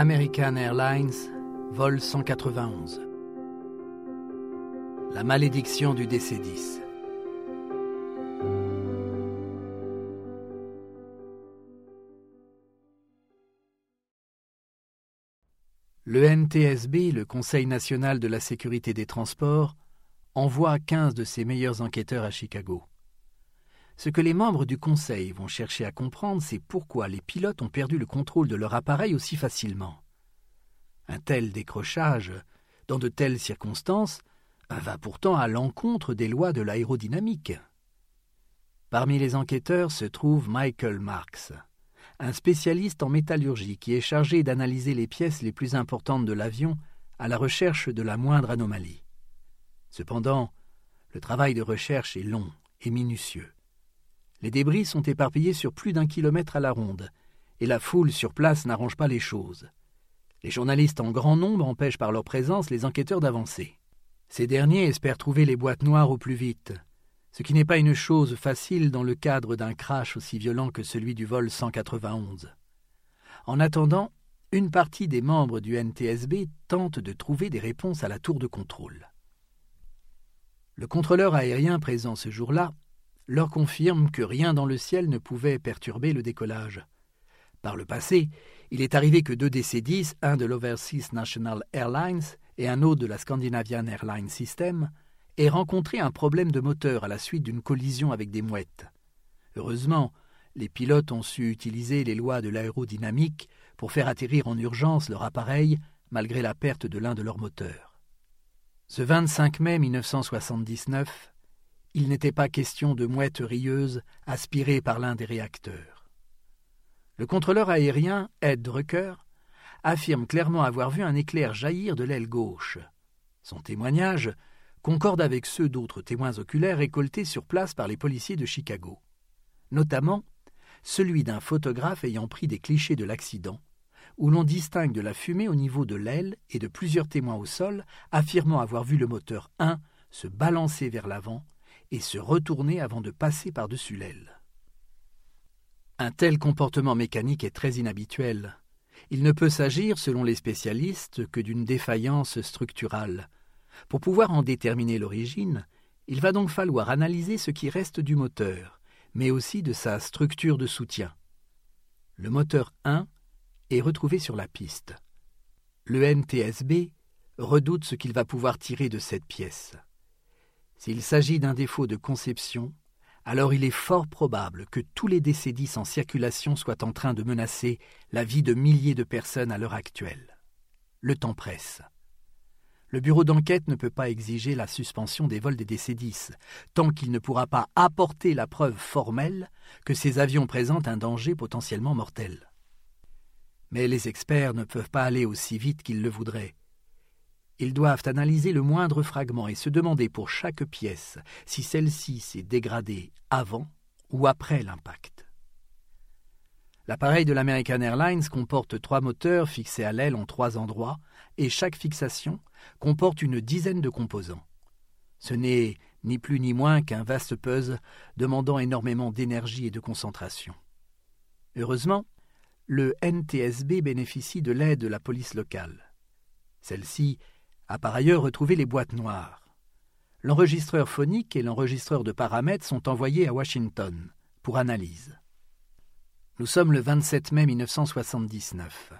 American Airlines, vol 191. La malédiction du DC-10. Le NTSB, le Conseil national de la sécurité des transports, envoie 15 de ses meilleurs enquêteurs à Chicago. Ce que les membres du Conseil vont chercher à comprendre, c'est pourquoi les pilotes ont perdu le contrôle de leur appareil aussi facilement. Un tel décrochage, dans de telles circonstances, va pourtant à l'encontre des lois de l'aérodynamique. Parmi les enquêteurs se trouve Michael Marks, un spécialiste en métallurgie qui est chargé d'analyser les pièces les plus importantes de l'avion à la recherche de la moindre anomalie. Cependant, le travail de recherche est long et minutieux. Les débris sont éparpillés sur plus d'un kilomètre à la ronde, et la foule sur place n'arrange pas les choses. Les journalistes en grand nombre empêchent par leur présence les enquêteurs d'avancer. Ces derniers espèrent trouver les boîtes noires au plus vite, ce qui n'est pas une chose facile dans le cadre d'un crash aussi violent que celui du vol 191. En attendant, une partie des membres du NTSB tente de trouver des réponses à la tour de contrôle. Le contrôleur aérien présent ce jour-là leur confirme que rien dans le ciel ne pouvait perturber le décollage. Par le passé, il est arrivé que deux DC-10, un de l'Overseas National Airlines et un autre de la Scandinavian Airlines System, aient rencontré un problème de moteur à la suite d'une collision avec des mouettes. Heureusement, les pilotes ont su utiliser les lois de l'aérodynamique pour faire atterrir en urgence leur appareil malgré la perte de l'un de leurs moteurs. Ce 25 mai 1979, il n'était pas question de mouettes rieuses aspirées par l'un des réacteurs. Le contrôleur aérien, Ed Drucker, affirme clairement avoir vu un éclair jaillir de l'aile gauche. Son témoignage concorde avec ceux d'autres témoins oculaires récoltés sur place par les policiers de Chicago, notamment celui d'un photographe ayant pris des clichés de l'accident, où l'on distingue de la fumée au niveau de l'aile et de plusieurs témoins au sol affirmant avoir vu le moteur 1 se balancer vers l'avant et se retourner avant de passer par-dessus l'aile. Un tel comportement mécanique est très inhabituel. Il ne peut s'agir, selon les spécialistes, que d'une défaillance structurale. Pour pouvoir en déterminer l'origine, il va donc falloir analyser ce qui reste du moteur, mais aussi de sa structure de soutien. Le moteur 1 est retrouvé sur la piste. Le NTSB redoute ce qu'il va pouvoir tirer de cette pièce. S'il s'agit d'un défaut de conception, alors il est fort probable que tous les décédis en circulation soient en train de menacer la vie de milliers de personnes à l'heure actuelle. Le temps presse. Le bureau d'enquête ne peut pas exiger la suspension des vols des décédis, tant qu'il ne pourra pas apporter la preuve formelle que ces avions présentent un danger potentiellement mortel. Mais les experts ne peuvent pas aller aussi vite qu'ils le voudraient, ils doivent analyser le moindre fragment et se demander pour chaque pièce si celle-ci s'est dégradée avant ou après l'impact. L'appareil de l'American Airlines comporte trois moteurs fixés à l'aile en trois endroits et chaque fixation comporte une dizaine de composants. Ce n'est ni plus ni moins qu'un vaste puzzle demandant énormément d'énergie et de concentration. Heureusement, le NTSB bénéficie de l'aide de la police locale. Celle-ci a par ailleurs retrouvé les boîtes noires. L'enregistreur phonique et l'enregistreur de paramètres sont envoyés à Washington pour analyse. Nous sommes le 27 mai 1979.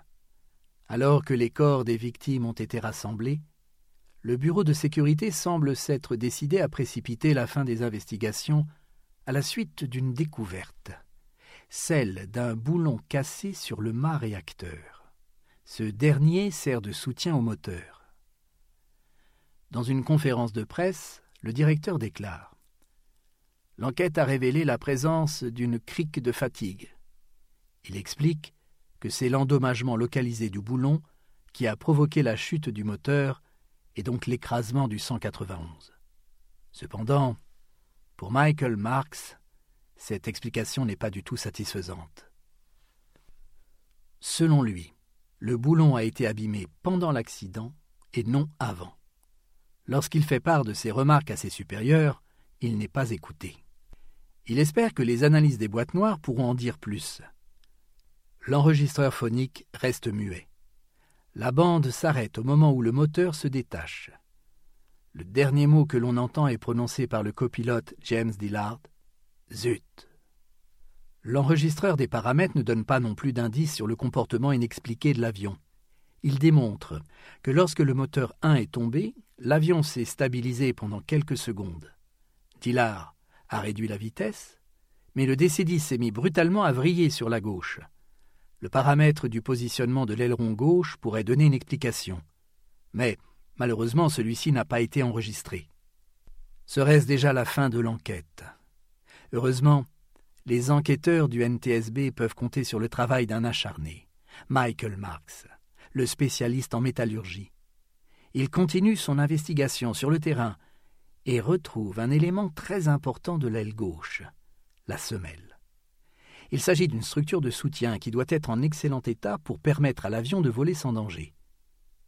Alors que les corps des victimes ont été rassemblés, le Bureau de sécurité semble s'être décidé à précipiter la fin des investigations à la suite d'une découverte, celle d'un boulon cassé sur le mât réacteur. Ce dernier sert de soutien au moteur. Dans une conférence de presse, le directeur déclare L'enquête a révélé la présence d'une crique de fatigue. Il explique que c'est l'endommagement localisé du boulon qui a provoqué la chute du moteur et donc l'écrasement du 191. Cependant, pour Michael Marks, cette explication n'est pas du tout satisfaisante. Selon lui, le boulon a été abîmé pendant l'accident et non avant. Lorsqu'il fait part de ses remarques à ses supérieurs, il n'est pas écouté. Il espère que les analyses des boîtes noires pourront en dire plus. L'enregistreur phonique reste muet. La bande s'arrête au moment où le moteur se détache. Le dernier mot que l'on entend est prononcé par le copilote James Dillard. Zut. L'enregistreur des paramètres ne donne pas non plus d'indices sur le comportement inexpliqué de l'avion. Il démontre que lorsque le moteur 1 est tombé, l'avion s'est stabilisé pendant quelques secondes. Dillard a réduit la vitesse, mais le DC-10 s'est mis brutalement à vriller sur la gauche. Le paramètre du positionnement de l'aileron gauche pourrait donner une explication. Mais, malheureusement, celui-ci n'a pas été enregistré. Serait-ce déjà la fin de l'enquête? Heureusement, les enquêteurs du NTSB peuvent compter sur le travail d'un acharné, Michael Marks, le spécialiste en métallurgie. Il continue son investigation sur le terrain et retrouve un élément très important de l'aile gauche, la semelle. Il s'agit d'une structure de soutien qui doit être en excellent état pour permettre à l'avion de voler sans danger.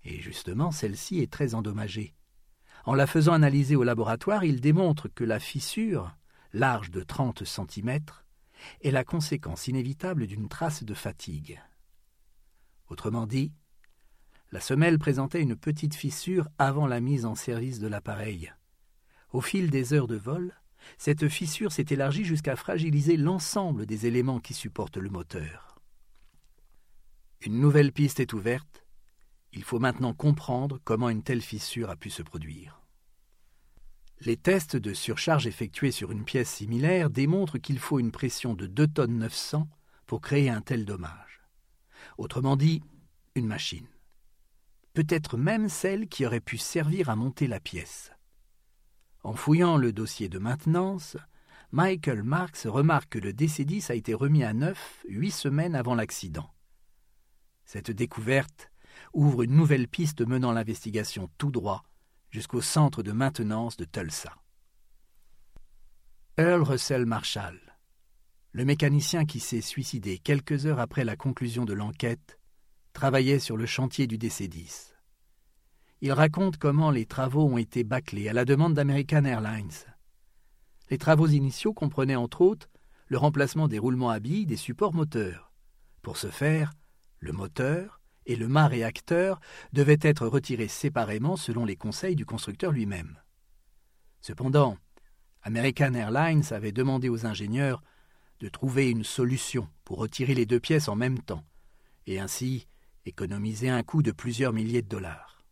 Et justement, celle-ci est très endommagée. En la faisant analyser au laboratoire, il démontre que la fissure, large de 30 cm, est la conséquence inévitable d'une trace de fatigue. Autrement dit, la semelle présentait une petite fissure avant la mise en service de l'appareil. Au fil des heures de vol, cette fissure s'est élargie jusqu'à fragiliser l'ensemble des éléments qui supportent le moteur. Une nouvelle piste est ouverte. Il faut maintenant comprendre comment une telle fissure a pu se produire. Les tests de surcharge effectués sur une pièce similaire démontrent qu'il faut une pression de 2 tonnes 900 pour créer un tel dommage. Autrement dit, une machine. Peut-être même celle qui aurait pu servir à monter la pièce. En fouillant le dossier de maintenance, Michael Marks remarque que le DC-10 a été remis à neuf huit semaines avant l'accident. Cette découverte ouvre une nouvelle piste menant l'investigation tout droit jusqu'au centre de maintenance de Tulsa. Earl Russell Marshall, le mécanicien qui s'est suicidé quelques heures après la conclusion de l'enquête, travaillait sur le chantier du DC-10. Il raconte comment les travaux ont été bâclés à la demande d'American Airlines. Les travaux initiaux comprenaient entre autres le remplacement des roulements à billes des supports moteurs. Pour ce faire, le moteur, et le mât réacteur devait être retiré séparément selon les conseils du constructeur lui-même. Cependant, American Airlines avait demandé aux ingénieurs de trouver une solution pour retirer les deux pièces en même temps, et ainsi économiser un coût de plusieurs milliers de dollars.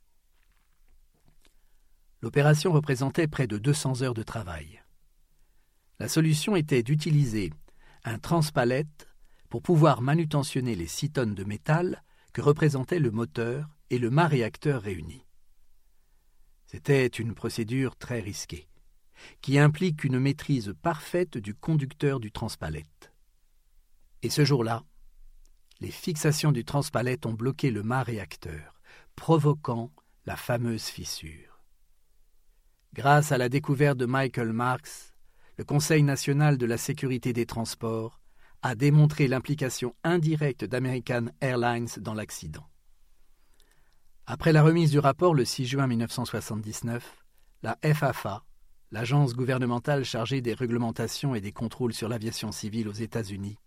L'opération représentait près de 200 heures de travail. La solution était d'utiliser un transpalette pour pouvoir manutentionner les six tonnes de métal que représentaient le moteur et le mât réacteur réunis. C'était une procédure très risquée, qui implique une maîtrise parfaite du conducteur du transpalette. Et ce jour-là, les fixations du transpalette ont bloqué le mât réacteur, provoquant la fameuse fissure. Grâce à la découverte de Michael Marks, le Conseil national de la sécurité des transports a démontré l'implication indirecte d'American Airlines dans l'accident. Après la remise du rapport le 6 juin 1979, la FAFA, l'agence gouvernementale chargée des réglementations et des contrôles sur l'aviation civile aux États-Unis,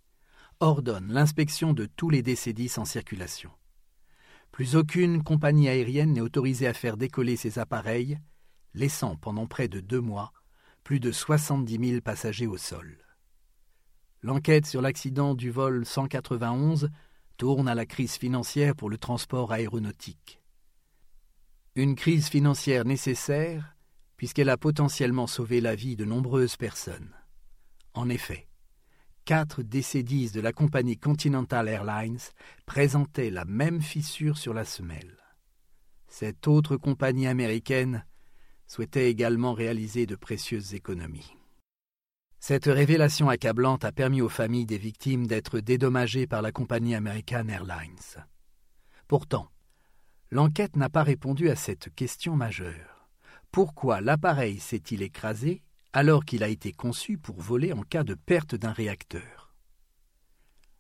ordonne l'inspection de tous les DC-10 en circulation. Plus aucune compagnie aérienne n'est autorisée à faire décoller ses appareils, laissant pendant près de deux mois plus de 70 000 passagers au sol. L'enquête sur l'accident du vol 191 tourne à la crise financière pour le transport aéronautique. Une crise financière nécessaire puisqu'elle a potentiellement sauvé la vie de nombreuses personnes. En effet, quatre DC-10 de la compagnie Continental Airlines présentaient la même fissure sur la semelle. Cette autre compagnie américaine souhaitait également réaliser de précieuses économies. Cette révélation accablante a permis aux familles des victimes d'être dédommagées par la compagnie American Airlines. Pourtant, l'enquête n'a pas répondu à cette question majeure. Pourquoi l'appareil s'est-il écrasé alors qu'il a été conçu pour voler en cas de perte d'un réacteur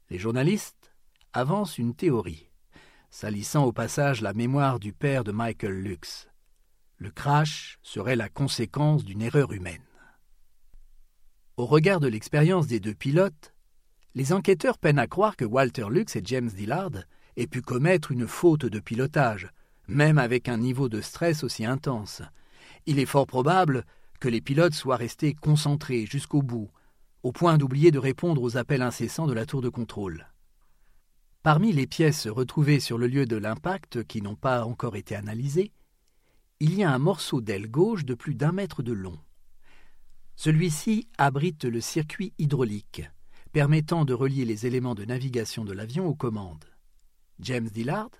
Les journalistes avancent une théorie, salissant au passage la mémoire du père de Michael Lux. Le crash serait la conséquence d'une erreur humaine. Au regard de l'expérience des deux pilotes, les enquêteurs peinent à croire que Walter Lux et James Dillard ait pu commettre une faute de pilotage, même avec un niveau de stress aussi intense. Il est fort probable que les pilotes soient restés concentrés jusqu'au bout, au point d'oublier de répondre aux appels incessants de la tour de contrôle. Parmi les pièces retrouvées sur le lieu de l'impact qui n'ont pas encore été analysées, il y a un morceau d'aile gauche de plus d'un mètre de long. Celui-ci abrite le circuit hydraulique, permettant de relier les éléments de navigation de l'avion aux commandes. James Dillard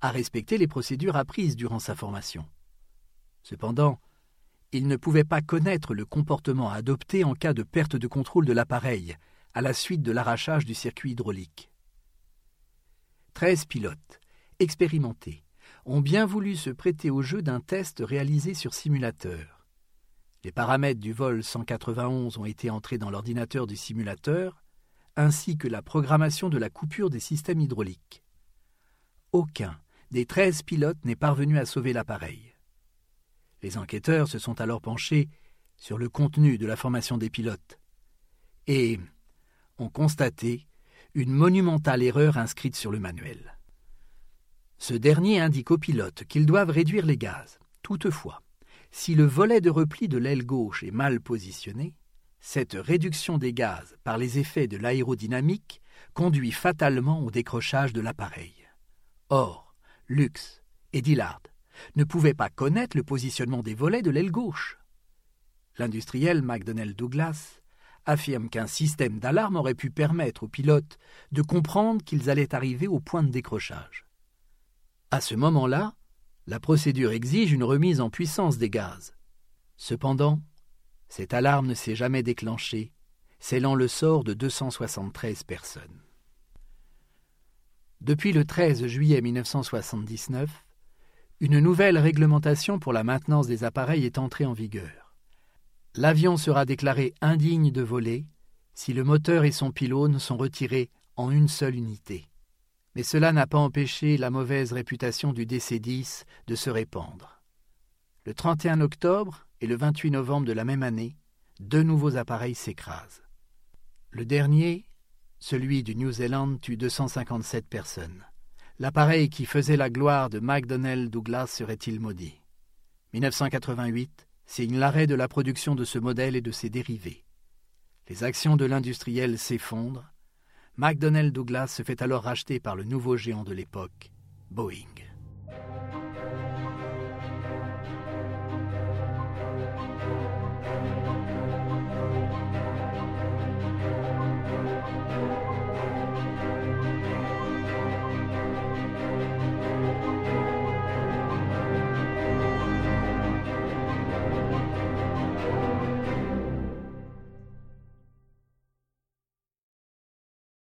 a respecté les procédures apprises durant sa formation. Cependant, il ne pouvait pas connaître le comportement adopté en cas de perte de contrôle de l'appareil à la suite de l'arrachage du circuit hydraulique. Treize pilotes, expérimentés, ont bien voulu se prêter au jeu d'un test réalisé sur simulateur. Les paramètres du vol 191 ont été entrés dans l'ordinateur du simulateur, ainsi que la programmation de la coupure des systèmes hydrauliques. Aucun des treize pilotes n'est parvenu à sauver l'appareil. Les enquêteurs se sont alors penchés sur le contenu de la formation des pilotes et ont constaté une monumentale erreur inscrite sur le manuel. Ce dernier indique aux pilotes qu'ils doivent réduire les gaz. Toutefois, si le volet de repli de l'aile gauche est mal positionné, cette réduction des gaz par les effets de l'aérodynamique conduit fatalement au décrochage de l'appareil. Or, Lux et Dillard ne pouvaient pas connaître le positionnement des volets de l'aile gauche. L'industriel McDonnell Douglas affirme qu'un système d'alarme aurait pu permettre aux pilotes de comprendre qu'ils allaient arriver au point de décrochage. À ce moment-là, la procédure exige une remise en puissance des gaz. Cependant, cette alarme ne s'est jamais déclenchée, scellant le sort de 273 personnes. Depuis le 13 juillet 1979, une nouvelle réglementation pour la maintenance des appareils est entrée en vigueur. L'avion sera déclaré indigne de voler si le moteur et son pylône sont retirés en une seule unité. Mais cela n'a pas empêché la mauvaise réputation du DC-10 de se répandre. Le 31 octobre et le 28 novembre de la même année, deux nouveaux appareils s'écrasent. Le dernier, celui du New Zealand, tue 257 personnes. L'appareil qui faisait la gloire de McDonnell Douglas serait-il maudit? 1988 signe l'arrêt de la production de ce modèle et de ses dérivés. Les actions de l'industriel s'effondrent. McDonnell Douglas se fait alors racheter par le nouveau géant de l'époque, Boeing.